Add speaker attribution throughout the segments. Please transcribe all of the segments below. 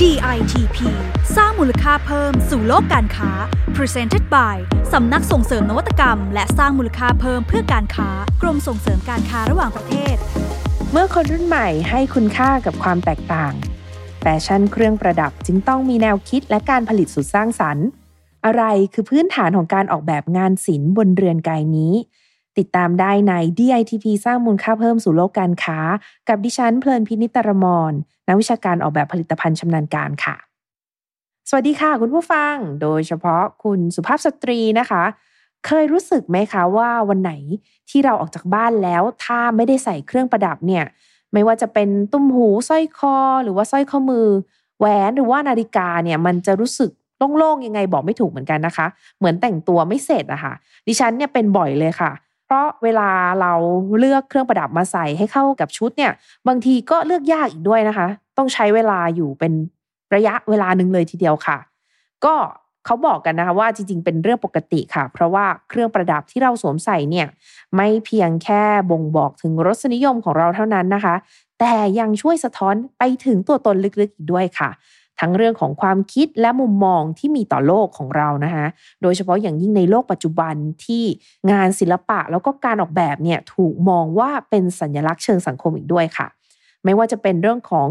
Speaker 1: DITP สร้างมูลค่าเพิ่มสู่โลกการค้า Presented by สำนักส่งเสริมนวัตกรรม และสร้างมูลค่าเพิ่มเพื่อการค้ากรมส่งเสริมการค้าระหว่างประเทศ
Speaker 2: เมื่อคนรุ่นใหม่ให้คุณค่ากับความแตกต่าง แฟชั่นเครื่องประดับจึงต้องมีแนวคิดและการผลิตสุดสร้างสรรค์ อะไรคือพื้นฐานของการออกแบบงานศิลป์บนเรือนกายนี้ ติดตามได้ใน DITP สร้างมูลค่าเพิ่มสู่โลกการค้า กับดิฉันเพลินพินิตรมรนักวิชาการออกแบบผลิตภัณฑ์ชำนาญการค่ะ สวัสดีค่ะ คุณผู้ฟัง โดยเฉพาะคุณสุภาพสตรีนะคะ เคยรู้สึกไหมคะว่าวันไหนที่เราออกจากบ้านแล้ว ถ้าไม่ได้ใส่เครื่องประดับเนี่ย ไม่ว่าจะเป็นตุ้มหูสร้อยคอ หรือว่าสร้อยข้อมือ แหวนหรือว่านาฬิกาเนี่ยมันจะรู้สึกโล่งๆยังไงบอกไม่ถูกเหมือนกันนะคะ เหมือนแต่งตัวไม่เสร็จอะคะ่ะ ดิฉันเนี่ยเป็นบ่อยเลยค่ะ เพราะเวลาเราเลือกเครื่องประดับมาใส่ให้เข้ากับชุดเนี่ย บางทีก็เลือกยากอีกด้วยนะคะ ต้องใช้เวลาอยู่เป็นระยะเวลาหนึ่งเลยทีเดียวค่ะ ก็เขาบอกกันนะคะว่าจริงๆ เป็นเรื่องปกติค่ะ เพราะว่าเครื่องประดับที่เราสวมใส่เนี่ย ไม่เพียงแค่บ่งบอกถึงรสนิยมของเราเท่านั้นนะคะ แต่ยังช่วยสะท้อนไปถึงตัวตนลึกๆอีกด้วยค่ะ ทั้งเรื่องของความคิดและมุมมองที่มีต่อโลกของเรานะคะโดยเฉพาะอย่างยิ่งในโลกปัจจุบันที่งานศิลปะแล้วก็การออกแบบเนี่ยถูกมองว่าเป็นสัญลักษณ์เชิงสังคมอีกด้วยค่ะ ไม่ว่าจะเป็นเรื่องของ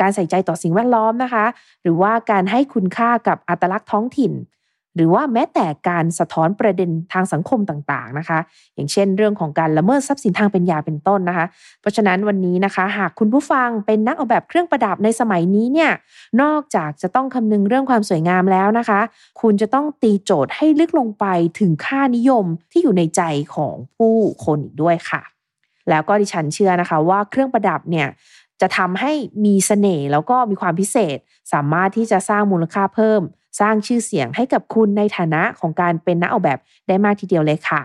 Speaker 2: การใส่ใจต่อสิ่งแวดล้อมนะคะ หรือว่าการให้คุณค่ากับอัตลักษณ์ท้องถิ่น หรือว่าแม้แต่การสะท้อนประเด็นทางสังคมต่างๆนะคะ อย่างเช่น เรื่องของการละเมิดทรัพย์สินทางปัญญาเป็นต้นนะคะ เพราะฉะนั้นวันนี้นะคะ หากคุณผู้ฟังเป็นนักออกแบบเครื่องประดับในสมัยนี้เนี่ยนอกจากจะต้องคำนึงเรื่องความสวยงามแล้วนะคะ คุณจะต้องตีโจทย์ให้ลึกลงไปถึงค่านิยมที่อยู่ในใจของผู้คนอีกด้วยค่ะ แล้วก็ดิฉันเชื่อนะคะ ว่าเครื่องประดับเนี่ยจะทำให้มีเสน่ห์แล้วก็มีความพิเศษ สามารถที่จะสร้างมูลค่าเพิ่ม สร้างชื่อเสียงให้กับคุณในฐานะของการเป็นนักออกแบบได้มากทีเดียวเลยค่ะ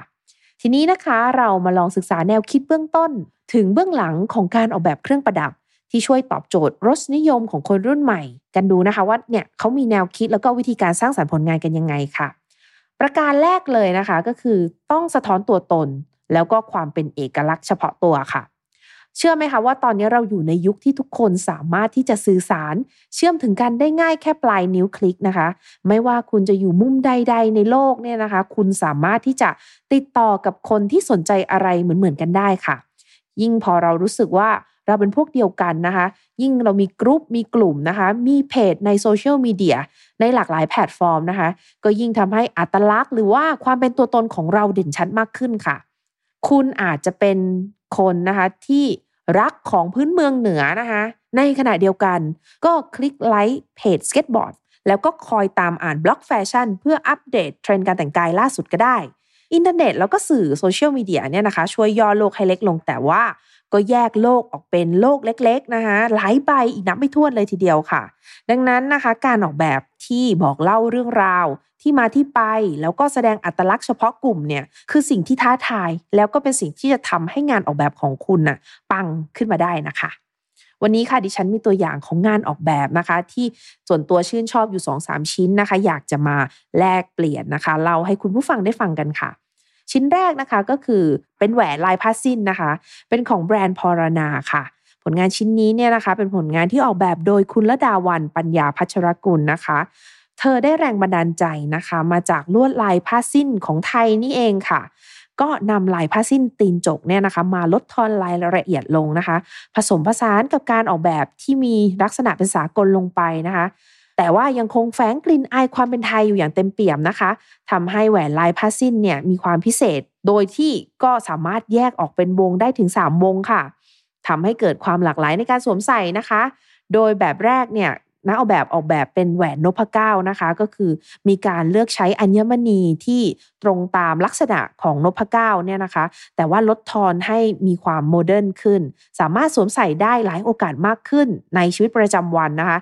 Speaker 2: ทีนี้นะคะเรามาลองศึกษาแนวคิดเบื้องต้น ถึงเบื้องหลังของการออกแบบเครื่องประดับ ที่ช่วยตอบโจทย์รสนิยมของคนรุ่นใหม่ กันดูนะคะว่าเนี่ยเขามีแนวคิดแล้วก็วิธีการสร้างสรรค์ผลงานกันยังไงค่ะ ประการแรกเลยนะคะก็คือต้องสะท้อนตัวตน แล้วก็ความเป็นเอกลักษณ์เฉพาะตัวค่ะ เชื่อไหมคะว่าตอนนี้เราอยู่ในยุคที่ทุกคนสามารถที่จะสื่อสาร เชื่อมถึงกันได้ง่ายแค่ปลายนิ้วคลิกนะคะ ไม่ว่าคุณจะอยู่มุมใด ๆ ในโลกเนี่ยนะคะ คุณสามารถที่จะติดต่อกับคนที่สนใจอะไรเหมือนๆกันได้ค่ะ ยิ่งพอเรารู้สึกว่าเราเป็นพวกเดียวกันนะคะ ยิ่งเรามีกรุ๊ปมีกลุ่มนะคะ มีเพจในโซเชียลมีเดียในหลากหลายแพลตฟอร์มนะคะ ก็ยิ่งทำให้อัตลักษณ์ หรือว่าความเป็นตัวตนของเราเด่นชัดมากขึ้นค่ะ คุณอาจจะเป็นคนนะคะที่ รักของพื้นเมืองเหนือนะคะ ในขณะเดียวกัน ก็คลิกไลค์เพจสเก็ตบอร์ดแล้วก็คอยตามอ่านบล็อกแฟชั่น เพื่ออัปเดตเทรนด์การแต่งกายล่าสุดก็ได้ อินเทอร์เน็ตแล้วก็สื่อโซเชียลมีเดียเนี่ยนะคะ ช่วยย่อโลกให้เล็กลงแต่ว่า ก็แยกโลกออกเป็นโลกเล็กๆนะคะหลายใบอีกนับไม่ถ้วนเลยทีเดียวค่ะ ดังนั้นนะคะ การออกแบบที่บอกเล่าเรื่องราว ที่มาที่ไปแล้วก็แสดงอัตลักษณ์เฉพาะกลุ่มเนี่ยคือสิ่งที่ท้าทาย แล้วก็เป็นสิ่งที่จะทำให้งานออกแบบของคุณน่ะปังขึ้นมาได้นะคะวันนี้ค่ะดิฉันมีตัวอย่างของงานออกแบบนะคะ ที่ส่วนตัวชื่นชอบอยู่2อสชิ้นนะคะ อยากจะมาแลกเปลี่ยนนะคะเล่าให้คุณผู้ฟังได้ฟังกันค่ะ ชิ้นแรกนะคะก็คือเป็นแหวนลายผ้าสิ้นนะคะ เป็นของแบรนด์พอรนาค่ะ ผลงานชิ้นนี้เนี่ยนะคะ เป็นผลงานที่ออกแบบโดยคุณละดาวันปัญญาพัชรกุลนะคะ เธอได้แรงบันดาลใจนะคะ มาจากลวดลายผ้าสิ้นของไทยนี่เองค่ะก็นำลายผ้าสิ้นตีนจกเนี่ยนะคะ มาลดทอนรายละเอียดลงนะคะ ผสมผสานกับการออกแบบที่มีลักษณะเป็นสากลลงไปนะคะ แต่ว่ายังคงแฝงกลิ่นอายความเป็นไทยอยู่อย่างเต็มเปี่ยมนะคะทำให้แหวนลายผ้าสิ้นเนี่ยมีความพิเศษ โดยที่ก็สามารถแยกออกเป็นวงได้ถึง 3 วงค่ะทำให้เกิดความหลากหลายในการสวมใส่นะคะ โดยแบบแรกเนี่ย นักออกแบบออกแบบเป็นแหวนนพเก้านะคะ ก็คือมีการเลือกใช้อัญมณีที่ตรงตามลักษณะของนพเก้าเนี่ยนะคะ แต่ว่าลดทอนให้มีความ modern ขึ้น สามารถสวมใส่ได้หลายโอกาสมากขึ้นในชีวิตประจำวันนะคะ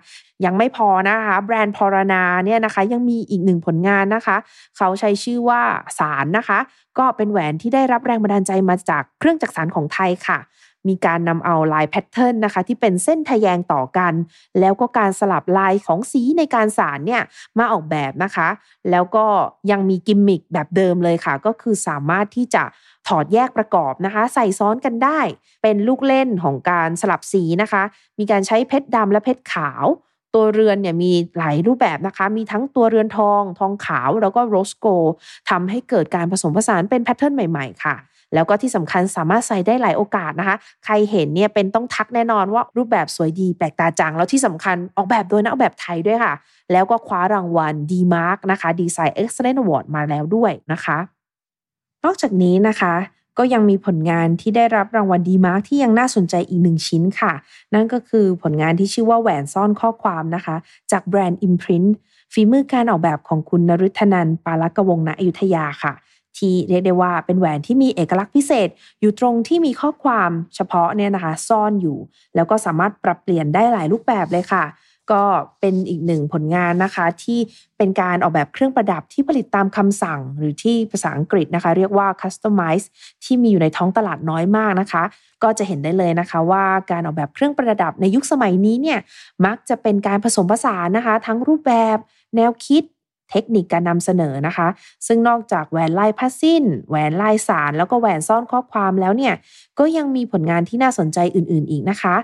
Speaker 2: ยังไม่พอนะคะ แบรนด์พอรนาเนี่ยนะคะ ยังมีอีกหนึ่งผลงานนะคะ เขาใช้ชื่อว่าสานนะคะ ก็เป็นแหวนที่ได้รับแรงบันดาลใจมาจากเครื่องจักสานของไทยค่ะ มีการนำเอาลาย pattern นะคะ ที่เป็นเส้นทะแยงต่อกัน แล้วก็การสลับลายของสีในการสานเนี่ยมาออกแบบนะคะ แล้วก็ยังมีกิมมิคแบบเดิมเลยค่ะ ก็คือสามารถที่จะถอดแยกประกอบนะคะ ใส่ซ้อนกันได้ เป็นลูกเล่นของการสลับสีนะคะ มีการใช้เพชรดำและเพชรขาว ตัวเรือนเนี่ยมีหลายรูปแบบนะคะ มีทั้งตัวเรือนทอง ทองขาวแล้วก็ rose gold ทำให้เกิดการผสมผสานเป็น pattern ใหม่ ๆ ค่ะ แล้วก็ที่สำคัญสามารถใส่ได้หลายโอกาสนะคะ ใครเห็นเนี่ยเป็นต้องทักแน่นอนว่ารูปแบบสวยดีแปลกตาจัง แล้วที่สำคัญออกแบบโดยนักออกแบบไทยด้วยค่ะ แล้วก็คว้ารางวัล DEmark นะคะ Design Excellent Award มาแล้วด้วยนะคะ นอกจากนี้นะคะก็ยังมีผลงานที่ได้รับรางวัลดีมาร์กที่ยังน่าสนใจอีกหนึ่งชิ้นค่ะ นั่นก็คือผลงานที่ชื่อว่าแหวนซ่อนข้อความนะคะ จากแบรนด์ Imprint ฝีมือการออกแบบของคุณนฤธนันปาลกวงณอยุธยาค่ะ ที่เรียกได้ว่าเป็นแหวนที่มีเอกลักษณ์พิเศษ อยู่ตรงที่มีข้อความเฉพาะเนี่ยนะคะ ซ่อนอยู่ แล้วก็สามารถปรับเปลี่ยนได้หลายรูปแบบเลยค่ะ ก็เป็นอีกหนึ่งผลงานนะคะ ที่เป็นการออกแบบเครื่องประดับที่ผลิตตามคำสั่ง หรือที่ภาษาอังกฤษนะคะ เรียกว่า customize ที่มีอยู่ในท้องตลาดน้อยมากนะคะ ก็จะเห็นได้เลยนะคะว่าการออกแบบเครื่องประดับในยุคสมัยนี้เนี่ยมักจะเป็นการผสมผสานนะคะ ทั้งรูปแบบ แนวคิด เทคนิคการนำเสนอนะคะ ซึ่งนอกจากแหวนลายผ้าสิ้น แหวนลายสาร แล้วก็แหวนซ่อนข้อความแล้วเนี่ยก็ยังมีผลงานที่น่าสนใจอื่น ๆ อีกนะคะ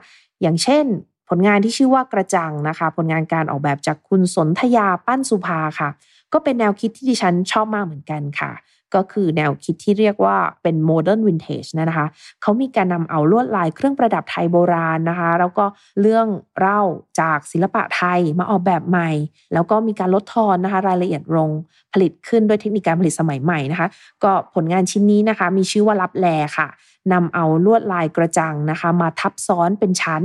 Speaker 2: อย่างเช่น ผลงานที่ชื่อว่ากระจังนะคะ ผลงานการออกแบบจากคุณสนธยาปั้นสุภาค่ะ ก็เป็นแนวคิดที่ดิฉันชอบมากเหมือนกันค่ะ ก็คือแนวคิดที่เรียกว่าเป็น modern vintage นะคะเขามีการนำเอาลวดลายเครื่องประดับไทยโบราณนะคะ แล้วก็เรื่องเล่าจากศิลปะไทยมาออกแบบใหม่ แล้วก็มีการลดทอนนะคะ รายละเอียดลงผลิตขึ้นด้วยเทคนิคการผลิตสมัยใหม่นะคะ ก็ผลงานชิ้นนี้นะคะ มีชื่อว่าลับแลค่ะนำเอาลวดลายกระจังนะคะ มาทับซ้อนเป็นชั้น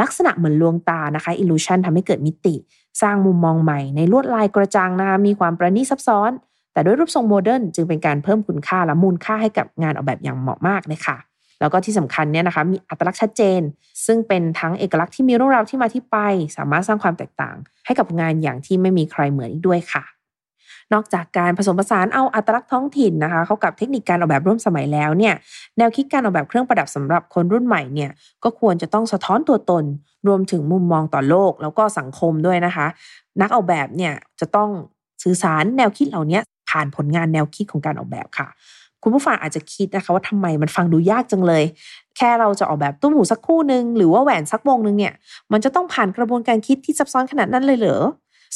Speaker 2: ลักษณะเหมือนลวงตานะคะ illusion ทำให้เกิดมิติ สร้างมุมมองใหม่ในลวดลายกระจังนะคะมีความประณีตซับซ้อน แต่ด้วยรูปทรงโมเดิร์นจึงเป็นการเพิ่มคุณค่าและมูลค่าให้กับงานออกแบบอย่างเหมาะมากเลยค่ะ แล้วก็ที่สำคัญเนี่ยนะคะมีอัตลักษณ์ชัดเจน ซึ่งเป็นทั้งเอกลักษณ์ที่มีเรื่องราวที่มาที่ไป สามารถสร้างความแตกต่าง ให้กับงานอย่างที่ไม่มีใครเหมือนอีกด้วยค่ะนอกจากการผสมผสานเอาอัตลักษณ์ท้องถิ่นนะคะ เข้ากับเทคนิคการออกแบบร่วมสมัยแล้วเนี่ยแนวคิดการออกแบบเครื่องประดับสำหรับคนรุ่นใหม่เนี่ยก็ควรจะต้องสะท้อนตัวตน รวมถึงมุมมองต่อโลกแล้วก็สังคมด้วยนะคะ นักออกแบบเนี่ยจะต้องสื่อสารแนวคิดเหล่านี้ ผ่านผลงานแนวคิดของการออกแบบค่ะ คุณผู้ฟังอาจจะคิดนะคะว่าทำไมมันฟังดูยากจังเลย แค่เราจะออกแบบตุ้หมูสักคู่หนึ่งหรือว่าแหวนสักวงหนึ่งเนี่ยมันจะต้องผ่านกระบวนการคิดที่ซับซ้อนขนาดนั้นเลยเหรอ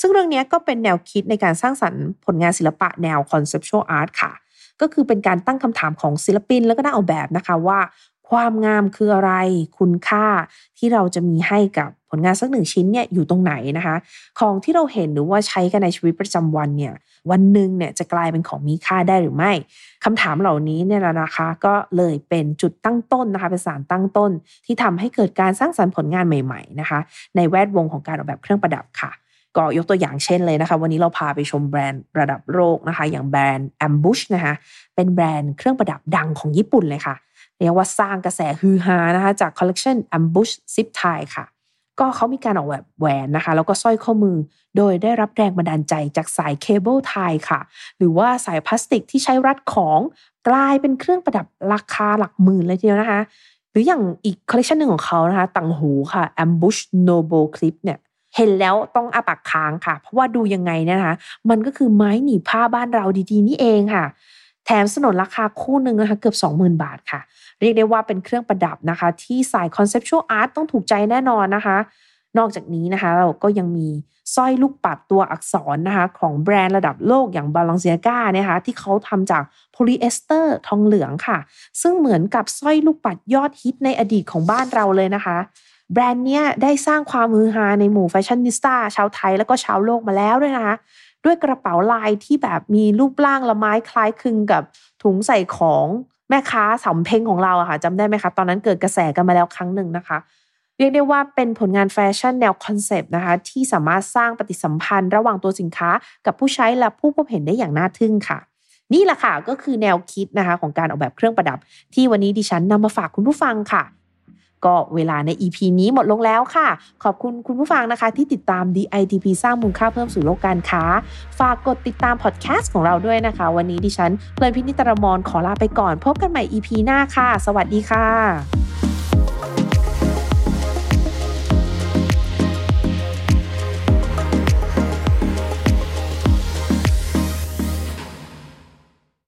Speaker 2: ซึ่งเรื่องนี้ก็เป็นแนวคิดในการสร้างสรรค์ผลงานศิลปะแนว conceptual art ค่ะ ก็คือเป็นการตั้งคำถามของศิลปินแล้วก็นักออกแบบนะคะว่า ความงามคืออะไร คุณค่าที่เราจะมีให้กับ ลงานสักหนึ่งชิ้นเนี่ยอยู่ตรงไหนนะคะ ของที่เราเห็นหรือว่าใช้กันในชีวิตประจำวันเนี่ยวันหนึ่งเนี่ยจะกลายเป็นของมีค่าได้หรือไม่คำถามเหล่านี้เนี่ยนะคะก็เลยเป็นจุดตั้งต้นนะคะเป็นสารตั้งต้น ที่ทำให้เกิดการสร้างสรรค์ผลงานใหม่ๆนะคะในแวดวงของการออกแบบเครื่องประดับค่ะก็ยกตัวอย่างเช่นเลยนะคะ วันนี้เราพาไปชมแบรนด์ระดับโลกนะคะ อย่างแบรนด์ Ambush นะคะเป็นแบรนด์เครื่องประดับดังของญี่ปุ่นเลยค่ะ เรียกว่าสร้างกระแสฮือฮานะคะจากคอลเลกชัน Ambush Zip Tie ค่ะ ก็เขามีการออกแบบแหวนนะคะ แล้วก็สร้อยข้อมือ โดยได้รับแรงบันดาลใจจากสาย cable tie ค่ะ หรือว่าสายพลาสติกที่ใช้รัดของกลายเป็นเครื่องประดับราคาหลักหมื่นเลยทีเดียวนะคะ หรืออย่างอีกคอลเลคชันหนึ่งของเขานะคะต่างหูค่ะ Ambush Noble Clip เนี่ยเห็นแล้วต้องอาปากค้างค่ะ เพราะว่าดูยังไงนะคะ มันก็คือไม้หนีบผ้าบ้านเราดีๆ นี่เองค่ะ แถมสนนราคาคู่หนึ่งนะคะเกือบ 20,000 บาทค่ะ เรียกได้ว่าเป็นเครื่องประดับนะคะ ที่สาย conceptual art ต้องถูกใจแน่นอนนะคะ นอกจากนี้นะคะ เราก็ยังมีสร้อยลูกปัดตัวอักษรนะคะ ของแบรนด์ระดับโลกอย่าง Balenciaga เนี่ยค่ะที่เขาทำจากโพลีเอสเตอร์ทองเหลืองค่ะ ซึ่งเหมือนกับสร้อยลูกปัดยอดฮิตในอดีตของบ้านเราเลยนะคะแบรนด์เนี้ยได้สร้างความฮือฮาในหมู่แฟชั่นนิสต้าชาวไทยแล้วก็ชาวโลกมาแล้วด้วยนะคะ ด้วยกระเป๋าลายที่แบบมีรูปร่างละม้ายคล้ายคลึงกับถุงใส่ของแม่ค้าสำเพ็งของเราอะค่ะจำได้ไหมคะ ตอนนั้นเกิดกระแสกันมาแล้วครั้งหนึ่งนะคะ เรียกได้ว่าเป็นผลงานแฟชั่นแนว concept นะคะ ที่สามารถสร้างปฏิสัมพันธ์ ระหว่างตัวสินค้ากับผู้ใช้และผู้พบเห็นได้อย่างน่าทึ่งค่ะ นี่แหละค่ะก็คือแนวคิดนะคะของการออกแบบเครื่องประดับ ที่วันนี้ดิฉันนำมาฝากคุณผู้ฟังค่ะ ก็เวลาใน EP นี้หมดลงแล้วค่ะ ขอบคุณคุณผู้ฟังนะคะ ที่ติดตาม DITP สร้างมูลค่าเพิ่มสู่โลกการค้า ฝากกดติดตามพอดแคสต์ของเราด้วยนะคะ วันนี้ดิฉันเพลินพินิตรมรขอลาไปก่อน พบกันใหม่ EP หน้าค่ะ สวัสดีค่ะ